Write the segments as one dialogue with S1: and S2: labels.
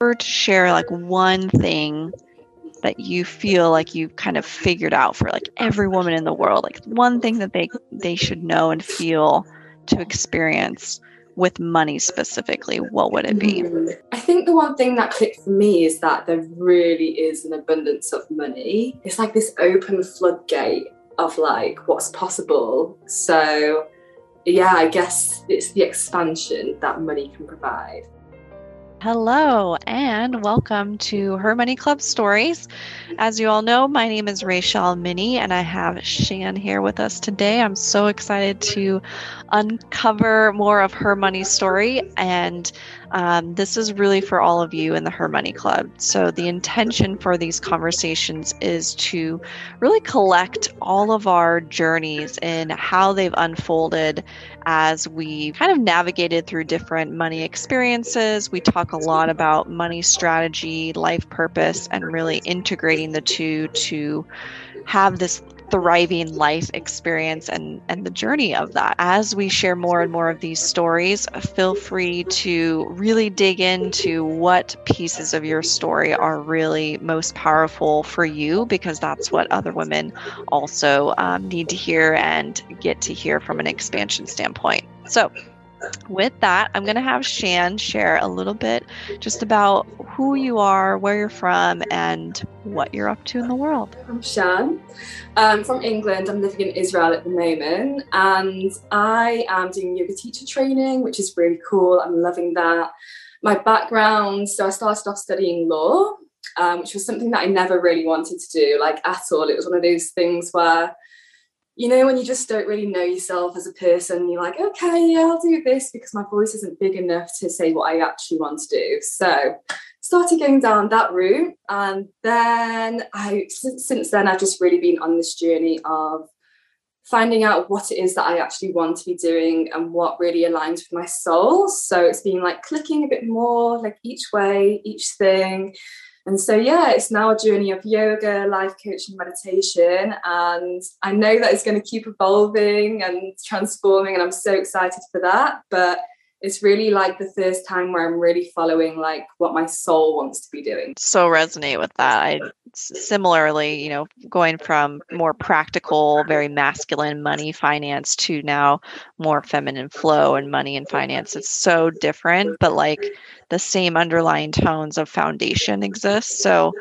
S1: were to share like one thing that you feel like you kind of figured out for like every woman in the world, like one thing that they they should know and feel to experience with money specifically, what would it be?
S2: Mm, I think the one thing that clicked for me is that there really is an abundance of money. It's like this open floodgate of like what's possible. So yeah, I guess it's the expansion that money can provide.
S1: Hello, and welcome to Her Money Club Stories. As you all know, my name is Rachel Minnie, and I have Shan here with us today. I'm so excited to uncover more of her money story, and um, this is really for all of you in the Her Money Club. So, the intention for these conversations is to really collect all of our journeys and how they've unfolded as we kind of navigated through different money experiences. We talk a lot about money strategy, life purpose, and really integrating the two to have this thriving life experience and and the journey of that. As we share more and more of these stories feel free to really dig into what pieces of your story are really most powerful for you because that's what other women also um, need to hear and get to hear from an expansion standpoint. So with that, I'm going to have Shan share a little bit just about who you are, where you're from, and what you're up to in the world.
S2: I'm Shan. I'm from England. I'm living in Israel at the moment, and I am doing yoga teacher training, which is really cool. I'm loving that. My background so I started off studying law, um, which was something that I never really wanted to do, like at all. It was one of those things where you know, when you just don't really know yourself as a person, you're like, okay, yeah, I'll do this because my voice isn't big enough to say what I actually want to do. So started going down that route. And then I since then I've just really been on this journey of finding out what it is that I actually want to be doing and what really aligns with my soul. So it's been like clicking a bit more, like each way, each thing. And so, yeah, it's now a journey of yoga, life coaching, meditation. And I know that it's going to keep evolving and transforming. And I'm so excited for that. But it's really like the first time where I'm really following like what my soul wants to be doing.
S1: So resonate with that. I similarly, you know, going from more practical, very masculine money finance to now more feminine flow and money and finance. It's so different, but like the same underlying tones of foundation exist. So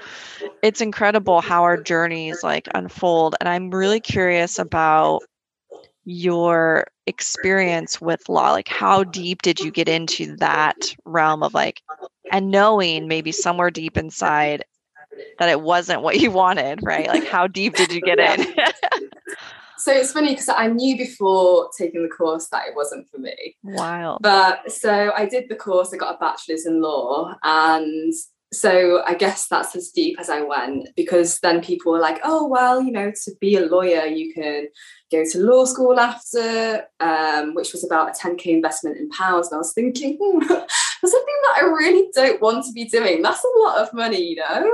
S1: it's incredible how our journeys like unfold. And I'm really curious about your experience with law like how deep did you get into that realm of like and knowing maybe somewhere deep inside that it wasn't what you wanted right? Like how deep did you get in?
S2: So it's funny because i knew before taking the course that it wasn't for me.
S1: Wow
S2: but so i did the course i got a bachelor's in law and so I guess that's as deep as I went because then people were like, oh, well, you know, to be a lawyer, you can go to law school after, um, which was about a 10K investment in pounds. And I was thinking, hmm, that's something that I really don't want to be doing. That's a lot of money, you know?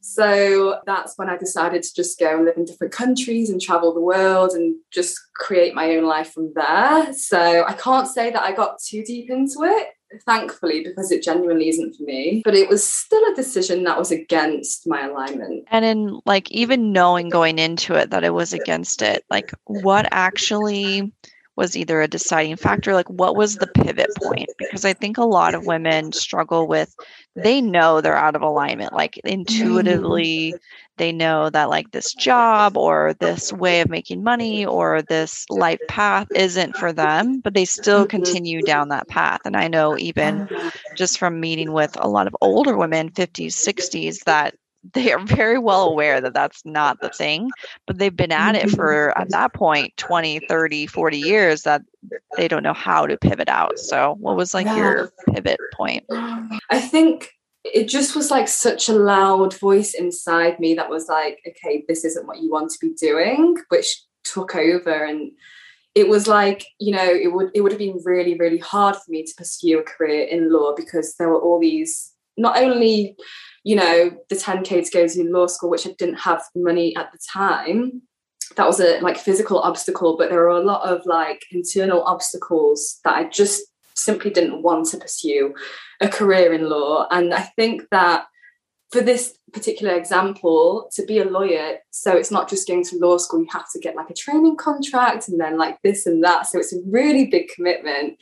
S2: So that's when I decided to just go and live in different countries and travel the world and just create my own life from there. So I can't say that I got too deep into it thankfully, because it genuinely isn't for me. But it was still a decision that was against my alignment.
S1: And in like even knowing going into it that it was against it, like what actually was either a deciding factor like what was the pivot point because i think a lot of women struggle with they know they're out of alignment like mm-hmm. intuitively they know that like this job or this way of making money or this life path isn't for them but they still mm-hmm. continue down that path and i know even just from meeting with a lot of older women 50s 60s that they are very well aware that that's not the thing but they've been at it for at that point 20 30 40 years that they don't know how to pivot out so what was like yeah. your pivot point
S2: i think it just was like such a loud voice inside me that was like okay this isn't what you want to be doing which took over and it was like you know it would it would have been really really hard for me to pursue a career in law because there were all these not only you know, the 10K to go to law school, which I didn't have money at the time. That was a like physical obstacle, but there were a lot of like internal obstacles that I just simply didn't want to pursue a career in law. And I think that for this particular example, to be a lawyer, so it's not just going to law school, you have to get like a training contract and then like this and that. So it's a really big commitment.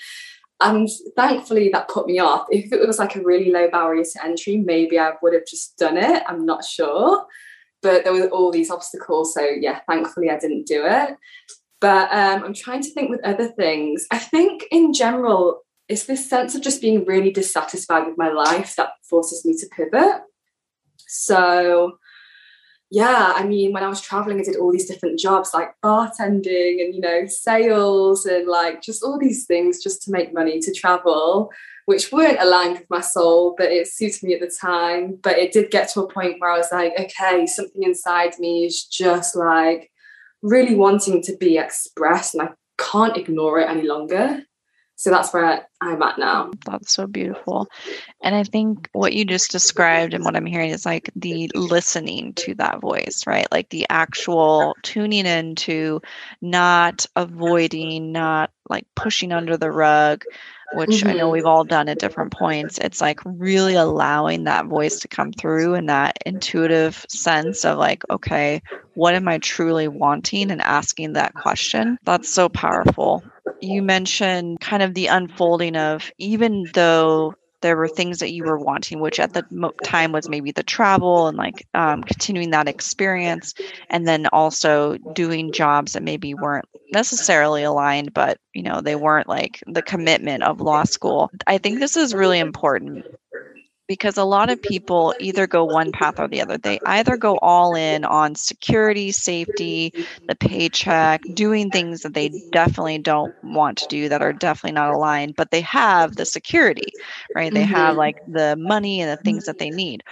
S2: And thankfully, that put me off. If it was like a really low barrier to entry, maybe I would have just done it. I'm not sure. But there were all these obstacles. So, yeah, thankfully, I didn't do it. But um, I'm trying to think with other things. I think in general, it's this sense of just being really dissatisfied with my life that forces me to pivot. So, yeah, I mean, when I was traveling, I did all these different jobs like bartending and, you know, sales and like just all these things just to make money to travel, which weren't aligned with my soul, but it suited me at the time. But it did get to a point where I was like, okay, something inside me is just like really wanting to be expressed and I can't ignore it any longer. So that's where I'm at now.
S1: That's so beautiful. And I think what you just described and what I'm hearing is like the listening to that voice, right? Like the actual tuning into not avoiding, not like pushing under the rug, which mm-hmm. I know mm-hmm. we've all done at different points. It's like really allowing that voice to come through and that intuitive sense of like, okay, what am I truly wanting and asking that question? That's so powerful you mentioned kind of the unfolding of even though there were things that you were wanting, which at the time was maybe the travel and like um, continuing that experience, and then also doing jobs that maybe weren't necessarily aligned, but you know they weren't like the commitment of law school. I think this is really important because a lot of people either go one path or the other. They either go all in on security, safety, the paycheck, doing things that they definitely don't want to do that are definitely not aligned, but they have the security, right? They mm-hmm. have like the money and the things that they need.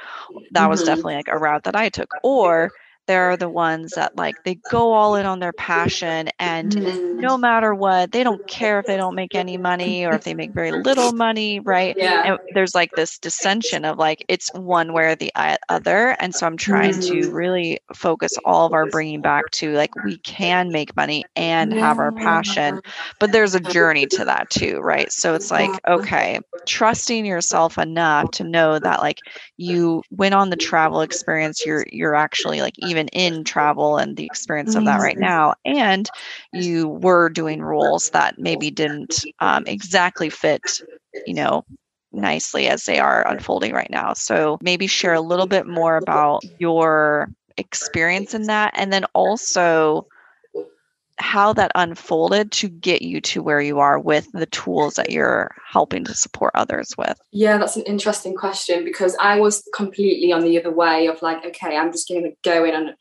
S1: That mm-hmm. was definitely like a route that I took. Or there are the ones that like they go all in on their passion and mm-hmm. no matter what they don't care if they don't make any money or if they make very little money right
S2: yeah.
S1: and there's like this dissension of like it's one way or the other and so i'm trying mm-hmm. to really focus all of our bringing back to like we can make money and have our passion but there's a journey to that too right so it's like okay trusting yourself enough to know that like you went on the travel experience you're you're actually like even even in travel and the experience of that right mm-hmm. now. And you were doing roles that maybe didn't um, exactly fit, you know, nicely as they are unfolding right now. So maybe share a little bit more about your experience in that. And then also, how that unfolded to get you to where you are with the tools that you're helping to support others with?
S2: Yeah, that's an interesting question because I was completely on the other way of like, okay, I'm just going to go in and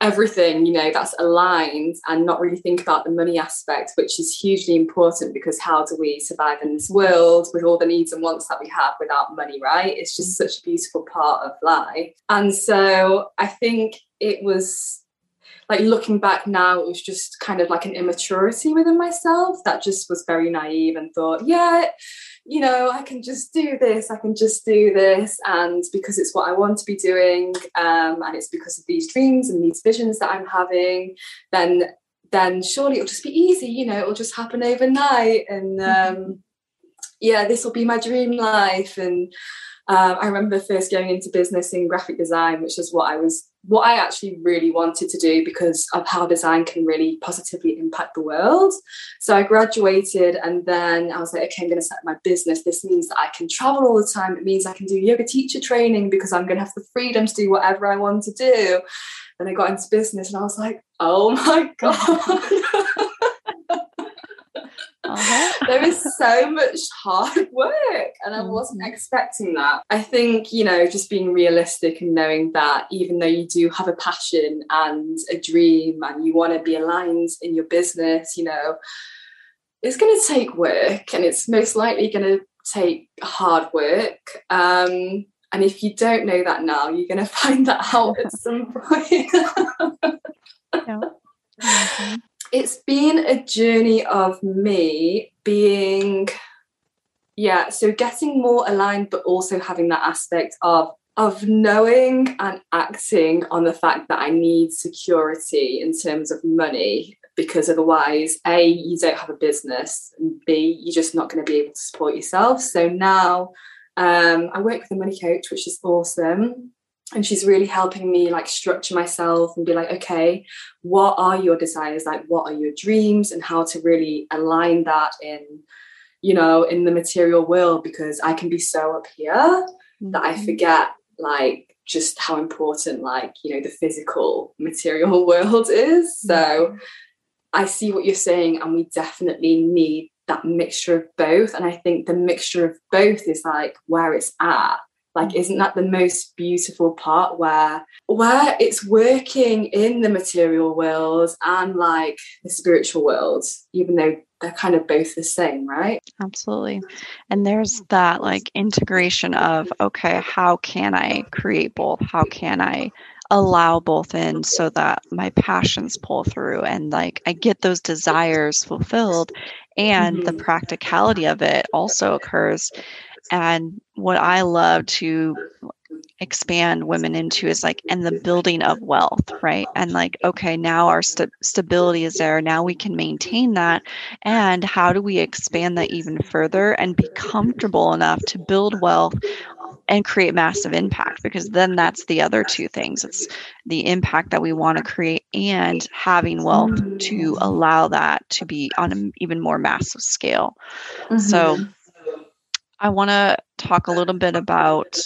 S2: everything, you know, that's aligned and not really think about the money aspect, which is hugely important because how do we survive in this world with all the needs and wants that we have without money, right? It's just mm. such a beautiful part of life. And so I think it was like looking back now, it was just kind of like an immaturity within myself that just was very naive and thought, yeah, you know, I can just do this, I can just do this. And because it's what I want to be doing, um, and it's because of these dreams and these visions that I'm having, then then surely it'll just be easy, you know, it'll just happen overnight. And mm-hmm. um, yeah, this will be my dream life. And um, I remember first going into business in graphic design, which is what I was, what I actually really wanted to do because of how design can really positively impact the world. So I graduated and then I was like, okay, I'm going to set my business. This means that I can travel all the time. It means I can do yoga teacher training because I'm going to have the freedom to do whatever I want to do. Then I got into business and I was like, oh my God. Uh-huh. there is so much hard work, and I wasn't mm-hmm. expecting that. I think, you know, just being realistic and knowing that even though you do have a passion and a dream and you want to be aligned in your business, you know, it's going to take work and it's most likely going to take hard work. Um, and if you don't know that now, you're going to find that out at some point. yeah. mm-hmm it's been a journey of me being yeah so getting more aligned but also having that aspect of of knowing and acting on the fact that i need security in terms of money because otherwise, A, you don't have a business, and B, you're just not going to be able to support yourself. So now um, I work with a money coach, which is awesome. And she's really helping me like structure myself and be like, okay, what are your desires? Like, what are your dreams? And how to really align that in, you know, in the material world because I can be so up here mm-hmm. that I mm-hmm. forget like just how important like you know the physical material world is so mm-hmm. i see what you're saying and we definitely need that mixture of both and i think the mixture of both is like where it's at like isn't that the most beautiful part where where it's working in the material world and like the spiritual world even though they're kind of both the same right?
S1: Absolutely. And there's that like integration of okay how can i create both? How can i allow both in so that my passions pull through and like I get those desires fulfilled and mm-hmm. the practicality of it also occurs and what I love to expand women into is like and the building of wealth right? And like okay now our st- stability is there. Now we can maintain that. And how do we expand that even further and be comfortable enough to build wealth and create massive impact? Because then that's the other two things. It's the impact that we want to create and having wealth to allow that to be on an even more massive scale. Mm-hmm. so I want to talk a little bit about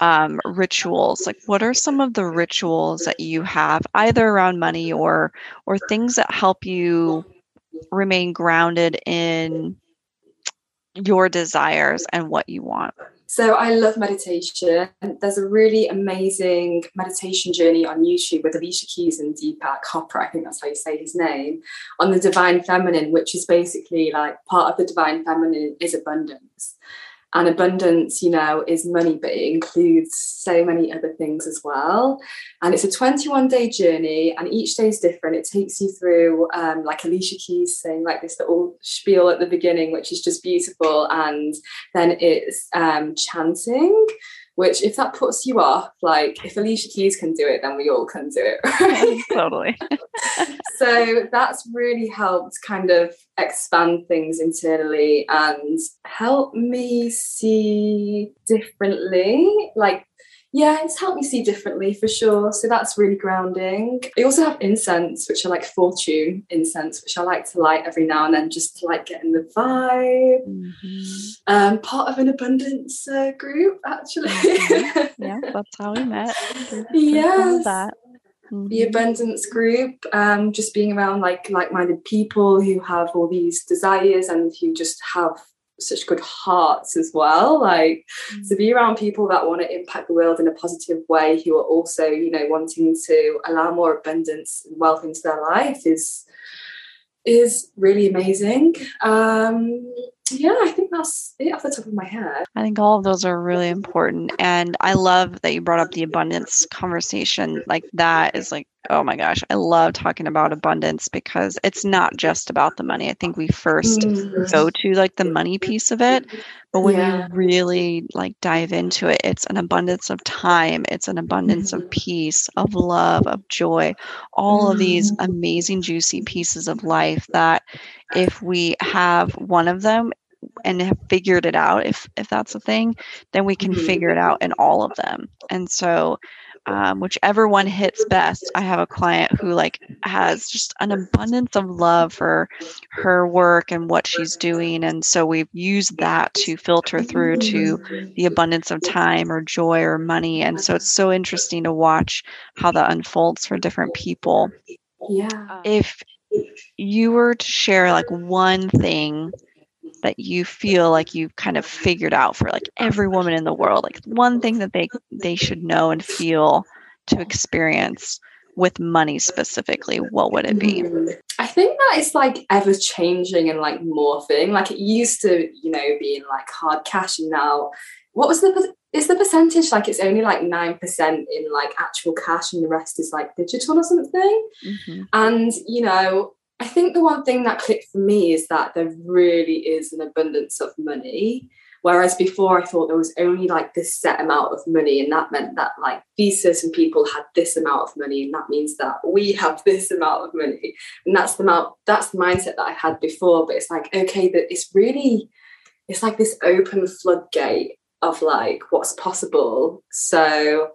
S1: um, rituals. Like, what are some of the rituals that you have, either around money or or things that help you remain grounded in your desires and what you want?
S2: So I love meditation. There's a really amazing meditation journey on YouTube with Alicia Keys and Deepak Chopra, I think that's how you say his name, on the divine feminine, which is basically like part of the divine feminine is abundance and abundance you know is money but it includes so many other things as well. And it's a 21 day journey and each day is different. It takes you through um, like alicia keys saying like this little spiel at the beginning which is just beautiful. And then it's um, chanting which if that puts you off like if alicia keys can do it then we all can do it
S1: right? totally
S2: so that's really helped kind of expand things internally and help me see differently like yeah, it's helped me see differently for sure. So that's really grounding. I also have incense, which are like fortune incense, which I like to light every now and then just to like get in the vibe. Mm-hmm. Um, part of an abundance uh, group, actually.
S1: Mm-hmm. Yeah, that's how we met.
S2: yes. That. Mm-hmm. The abundance group, um, just being around like like-minded people who have all these desires and who just have such good hearts as well like mm. to be around people that want to impact the world in a positive way who are also you know wanting to allow more abundance and wealth into their life is is really amazing um yeah, I think that's it off the top of my head.
S1: I think all of those are really important. And I love that you brought up the abundance conversation. Like, that is like, oh my gosh, I love talking about abundance because it's not just about the money. I think we 1st mm-hmm. go to like the money piece of it. But when yeah. you really like dive into it, it's an abundance of time, it's an abundance mm-hmm. of peace, of love, of joy, all mm-hmm. of these mm-hmm. amazing, juicy pieces of life that if we have one of them and have figured it out if if that's a thing then we can mm-hmm. figure it out in all of them. And so um, whichever one hits best i have a client who like has just an abundance of love for her work and what she's doing and so we've used that to filter through to the abundance of time or joy or money. And so it's so interesting to watch how that unfolds for different people.
S2: Yeah.
S1: If you were to share like one thing that you feel like you've kind of figured out for like every woman in the world like one thing that they they should know and feel to experience with money specifically what would it be mm-hmm.
S2: i think that it's like ever changing and like morphing like it used to you know being like hard cash and now what was the is the percentage like it's only like 9% in like actual cash and the rest is like digital or something mm-hmm. and you know I think the one thing that clicked for me is that there really is an abundance of money. Whereas before, I thought there was only like this set amount of money, and that meant that like these certain people had this amount of money, and that means that we have this amount of money, and that's the amount that's the mindset that I had before. But it's like okay, that it's really it's like this open floodgate of like what's possible. So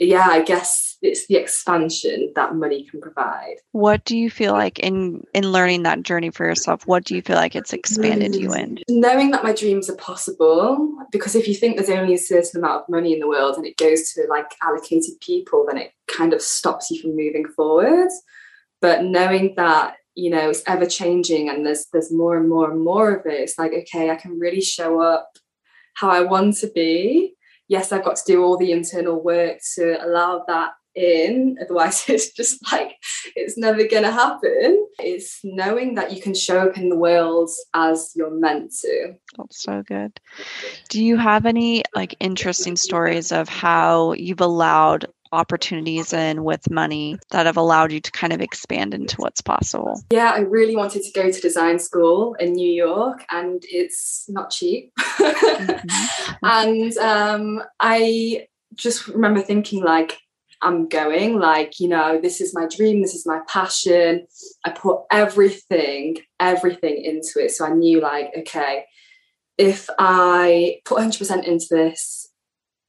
S2: yeah, I guess it's the expansion that money can provide.
S1: What do you feel like in in learning that journey for yourself? What do you feel like it's expanded you in?
S2: Knowing that my dreams are possible, because if you think there's only a certain amount of money in the world and it goes to like allocated people, then it kind of stops you from moving forward. But knowing that you know it's ever changing and there's there's more and more and more of it, it's like okay, I can really show up how I want to be. Yes, I've got to do all the internal work to allow that in. Otherwise it's just like it's never going to happen. It's knowing that you can show up in the world as you're meant to.
S1: That's so good. Do you have any like interesting stories of how you've allowed opportunities in with money that have allowed you to kind of expand into what's possible?
S2: Yeah, I really wanted to go to design school in New York, and it's not cheap. mm-hmm. and um, I just remember thinking, like, I'm going, like, you know, this is my dream, this is my passion. I put everything, everything into it. So I knew, like, okay, if I put 100% into this,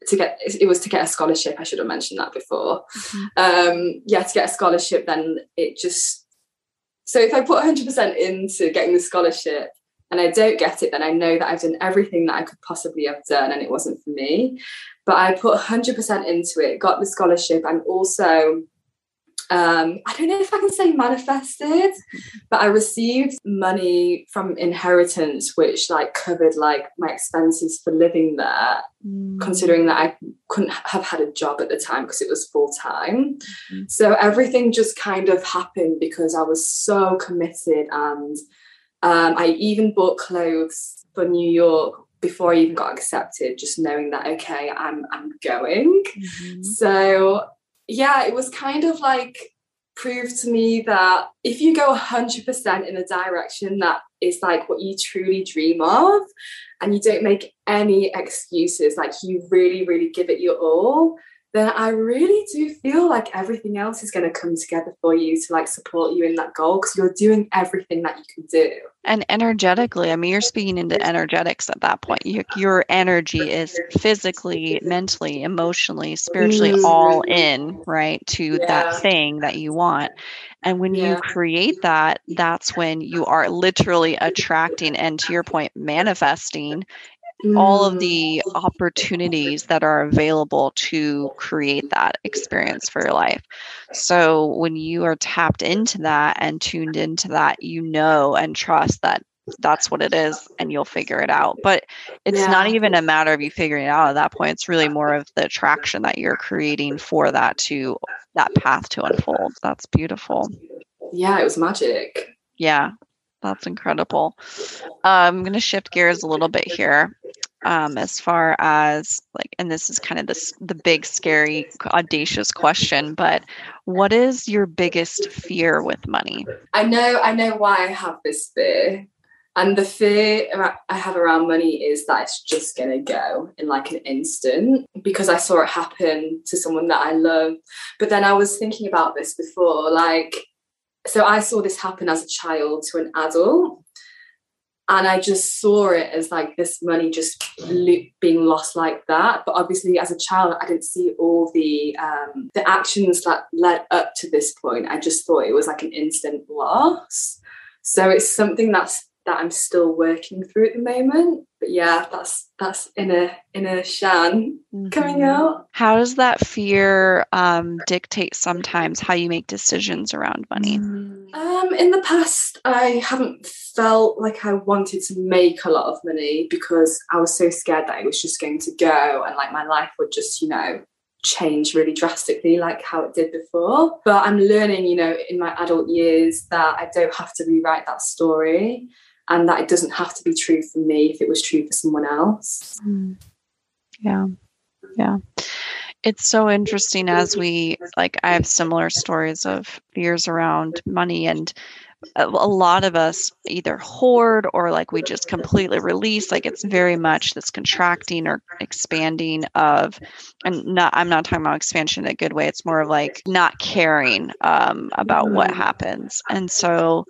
S2: to get it was to get a scholarship. I should have mentioned that before. Mm-hmm. Um, yeah, to get a scholarship, then it just so if I put 100% into getting the scholarship and I don't get it, then I know that I've done everything that I could possibly have done and it wasn't for me. But I put 100% into it, got the scholarship, and also um, I don't know if I can say manifested, but I received money from inheritance, which like covered like my expenses for living there, mm. considering that I couldn't have had a job at the time because it was full time. Mm-hmm. So everything just kind of happened because I was so committed, and um, I even bought clothes for New York before I even got accepted, just knowing that okay, I'm I'm going. Mm-hmm. So yeah, it was kind of like proved to me that if you go 100% in a direction that is like what you truly dream of and you don't make any excuses like you really really give it your all then I really do feel like everything else is going to come together for you to like support you in that goal because you're doing everything that you can do.
S1: And energetically, I mean, you're speaking into energetics at that point. You, your energy is physically, mentally, emotionally, spiritually mm. all in, right, to yeah. that thing that you want. And when yeah. you create that, that's when you are literally attracting and to your point, manifesting. All of the mm. opportunities that are available to create that experience for your life. So when you are tapped into that and tuned into that, you know and trust that that's what it is and you'll figure it out but it's yeah. not even a matter of you figuring it out at that point it's really more of the attraction that you're creating for that to that path to unfold that's beautiful
S2: yeah it was magic
S1: yeah that's incredible. Uh, I'm going to shift gears a little bit here. Um, as far as like, and this is kind of this the big, scary, audacious question, but what is your biggest fear with money?
S2: I know, I know why I have this fear, and the fear I have around money is that it's just to go in like an instant because I saw it happen to someone that I love. But then I was thinking about this before, like so I saw this happen as a child to an adult. And I just saw it as like this money just being lost like that. But obviously, as a child, I didn't see all the um, the actions that led up to this point. I just thought it was like an instant loss. So it's something that's that I'm still working through at the moment. But yeah, that's that's inner inner Shan mm-hmm. coming out.
S1: How does that fear um, dictate sometimes how you make decisions around money?
S2: Mm. Um, in the past, I haven't felt like I wanted to make a lot of money because I was so scared that it was just going to go and like my life would just, you know, change really drastically like how it did before. But I'm learning, you know, in my adult years that I don't have to rewrite that story and that it doesn't have to be true for me if it was true for someone else.
S1: Mm. Yeah. Yeah. It's so interesting as we like I have similar stories of fears around money and a, lot of us either hoard or like we just completely release like it's very much this contracting or expanding of and not i'm not talking about expansion in a good way it's more of like not caring um, about what mm-hmm. happens and so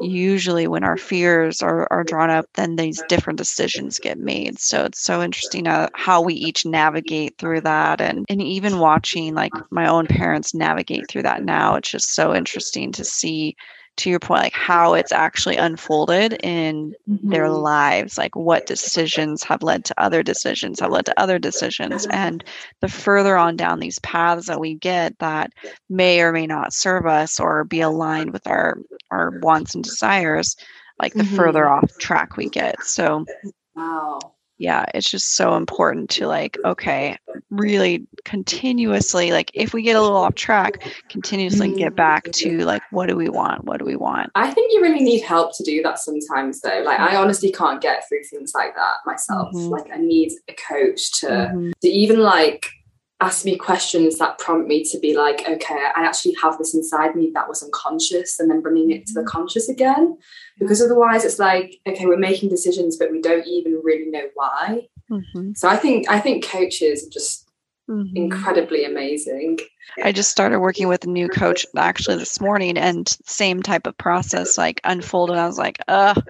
S1: usually when our fears are, are drawn up then these different decisions get made. So it's so interesting uh, how we each navigate through that and and even watching like my own parents navigate through that now it's just so interesting to see to your point, like how it's actually unfolded in mm-hmm. their lives, like what decisions have led to other decisions, have led to other decisions. And the further on down these paths that we get that may or may not serve us or be aligned with our, our wants and desires, like the mm-hmm. further off track we get. So
S2: wow
S1: yeah it's just so important to like okay really continuously like if we get a little off track continuously get back to like what do we want what do we want
S2: i think you really need help to do that sometimes though like i honestly can't get through things like that myself mm-hmm. like i need a coach to mm-hmm. to even like ask me questions that prompt me to be like, okay, I actually have this inside me that was unconscious, and then bringing it to the mm-hmm. conscious again. Because otherwise, it's like, okay, we're making decisions, but we don't even really know why. Mm-hmm. So I think I think coaches are just mm-hmm. incredibly amazing.
S1: I just started working with a new coach actually this morning and same type of process like unfolded. I was like, uh,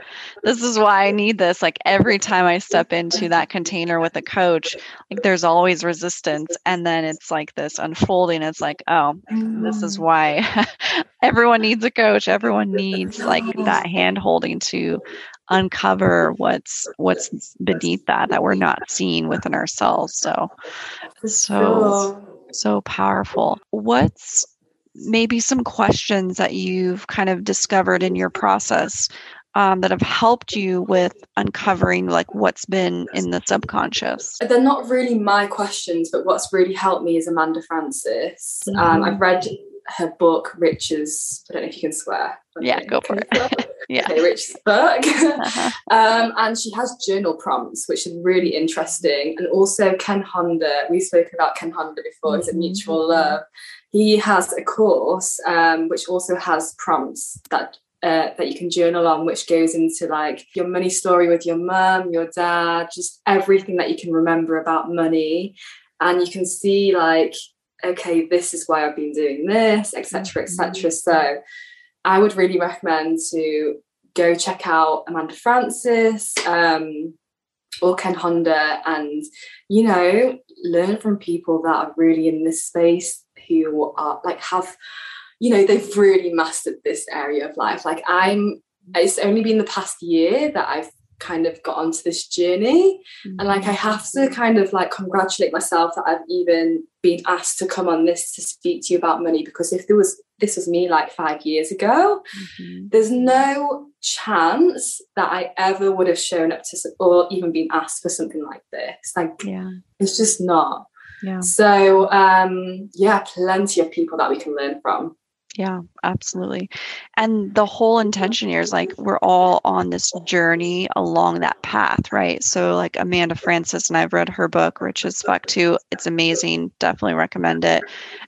S1: this is why I need this. Like every time I step into that container with a coach, like there's always resistance. And then it's like this unfolding. It's like, oh, this is why everyone needs a coach. Everyone needs like that hand holding to uncover what's what's beneath that that we're not seeing within ourselves so so so powerful what's maybe some questions that you've kind of discovered in your process um, that have helped you with uncovering like what's been in the subconscious
S2: they're not really my questions but what's really helped me is amanda Frances. mm-hmm. um, i've read her book riches i don't know if you can swear.
S1: Yeah go for it. Yeah.
S2: Okay, Rich's book. Uh-huh. um, and she has journal prompts which are really interesting. And also ken honda we spoke about ken honda before. Mm-hmm. it's a mutual love. He has a course um, which also has prompts that uh, that you can journal on, which goes into like your money story with your mum, your dad, just everything that you can remember about money. And you can see like okay, this is why I've been doing this, etc., etc. Mm-hmm. So I would really recommend to go check out Amanda Frances um, or Ken Honda and, you know, learn from people that are really in this space who are like have, you know, they've really mastered this area of life. Like I'm, it's only been the past year that I've kind of got onto this journey. Mm-hmm. and like i have to kind of like congratulate myself that i've even been asked to come on this to speak to you about money because if there was this was me like five years ago mm-hmm. there's no chance that i ever would have shown up to or even been asked for something like this. Like
S1: yeah.
S2: it's just not.
S1: Yeah.
S2: So um yeah plenty of people that we can learn from
S1: yeah, absolutely. And the whole intention here is like we're all on this journey along that path, right? So, like Amanda Frances, and I've read her book, Rich as Fuck, too. It's amazing. Definitely recommend it.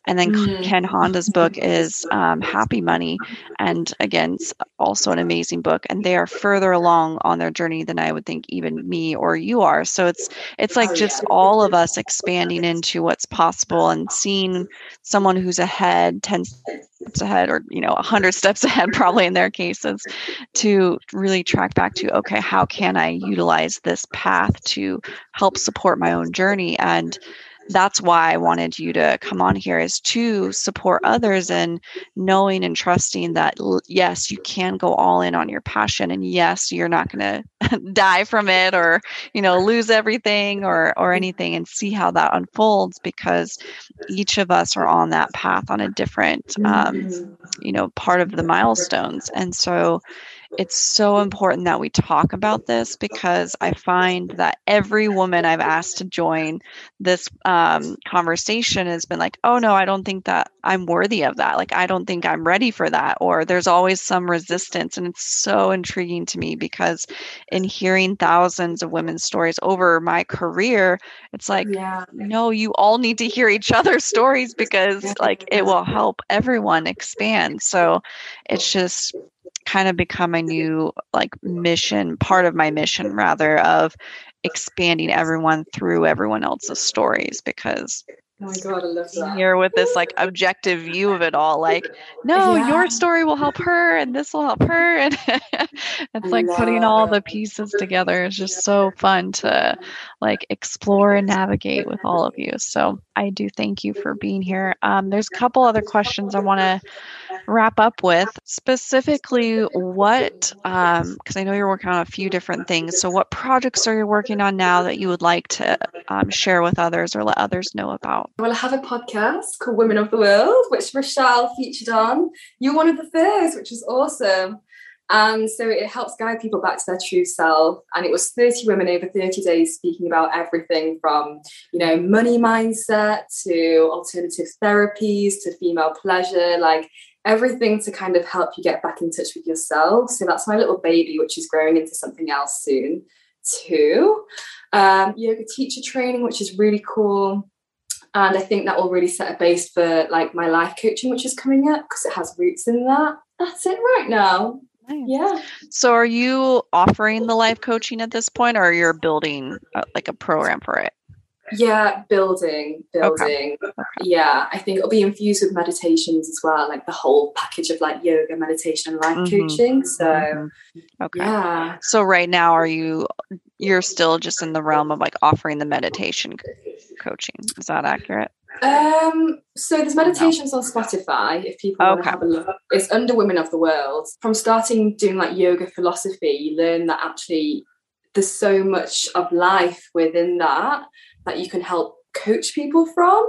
S1: And then mm-hmm. Ken Honda's book is um, Happy Money. And again, it's also an amazing book. And they are further along on their journey than I would think even me or you are. So, it's it's like oh, just all of us expanding into what's possible and seeing someone who's ahead 10 steps ahead or you know 100 steps ahead probably in their cases to really track back to okay how can i utilize this path to help support my own journey? And that's why I wanted you to come on here is to support others and knowing and trusting that yes, you can go all in on your passion and yes, you're not going to die from it or, you know, lose everything or or anything and see how that unfolds because each of us are on that path on a different um, mm-hmm. you know, part of the milestones. And so it's so important that we talk about this because I find that every woman I've asked to join this um, conversation has been like, oh no, I don't think that I'm worthy of that. Like, I don't think I'm ready for that. Or there's always some resistance. And it's so intriguing to me because in hearing thousands of women's stories over my career, it's like, yeah. no, you all need to hear each other's stories because like it will help everyone expand. So it's just kind of become a new like mission, part of my mission rather of expanding everyone through everyone else's stories because
S2: Oh my god, I love that.
S1: here with this like objective view of it all like no
S2: Yeah.
S1: your story will help her and this will help her and it's like putting all the pieces together is just so fun to like explore and navigate with all of you so i do thank you for being here um, there's a couple other questions i want to wrap up with specifically what because i know you're working on a few different things so what projects are you working on now that you would like to um, share with others or let others know about
S2: Well, I have a podcast called Women of the World, which Rochelle featured on. You're one of the first, which is awesome. And so it helps guide people back to their true self. And it was 30 women over 30 days speaking about everything from, you know, money mindset to alternative therapies to female pleasure, like everything to kind of help you get back in touch with yourself. So that's my little baby, which is growing into something else soon too. Um, yoga teacher training, which is really cool and I think that will really set a base for like my life coaching, which is coming up because it has roots in that. That's it right now.
S1: Nice.
S2: Yeah.
S1: So, are you offering the life coaching at this point, or are you're building uh, like a program for it?
S2: Yeah, building, building. Yeah, I think it'll be infused with meditations as well, like the whole package of like yoga, meditation, and life
S1: Mhm.
S2: coaching. So,
S1: Mhm. okay.
S2: yeah.
S1: So, right now, are you you're still just in the realm of like offering the meditation coaching? Is that accurate?
S2: Um, so there's meditations on Spotify if people want to have a look. It's under Women of the World. From starting doing like yoga philosophy, you learn that actually there's so much of life within that that you can help coach people from.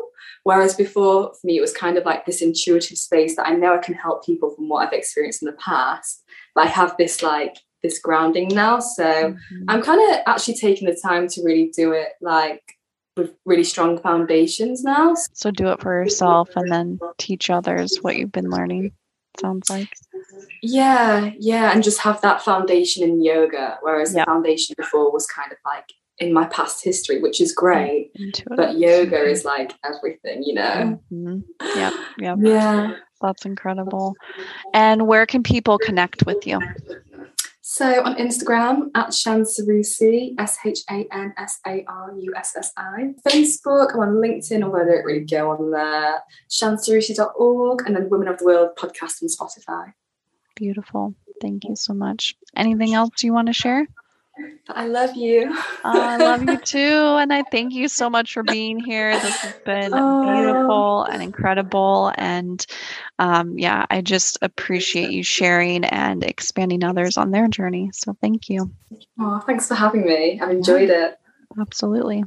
S2: Whereas before, for me, it was kind of like this intuitive space that I know I can help people from what I've experienced in the past. But I have this like this grounding now. So
S1: Mhm.
S2: I'm kind of actually taking the time to really do it like with really strong foundations now.
S1: So, do it for yourself and then teach others what you've been learning. Sounds like.
S2: Yeah, yeah, and just have that foundation in yoga, whereas
S1: Yeah.
S2: the foundation before was kind of like in my past history, which is great.
S1: Intuitive.
S2: But yoga is like everything, you know.
S1: Mhm. Yep. Yep.
S2: Yeah.
S1: That's incredible. And where can people connect with you?
S2: So on Instagram at Shansarussi, S H A N S A R U S S I. Facebook, I'm on LinkedIn, although I don't really go on there. Shansarussi.org, and then Women of the World podcast on Spotify.
S1: Beautiful. Thank you so much. Anything else you want to share?
S2: But I love you.
S1: Oh, I love you too. And I thank you so much for being here. This has been
S2: Oh.
S1: beautiful and incredible. And um, yeah, I just appreciate you sharing and expanding others on their journey. So thank you.
S2: Oh, thanks for having me. I've enjoyed it.
S1: Absolutely.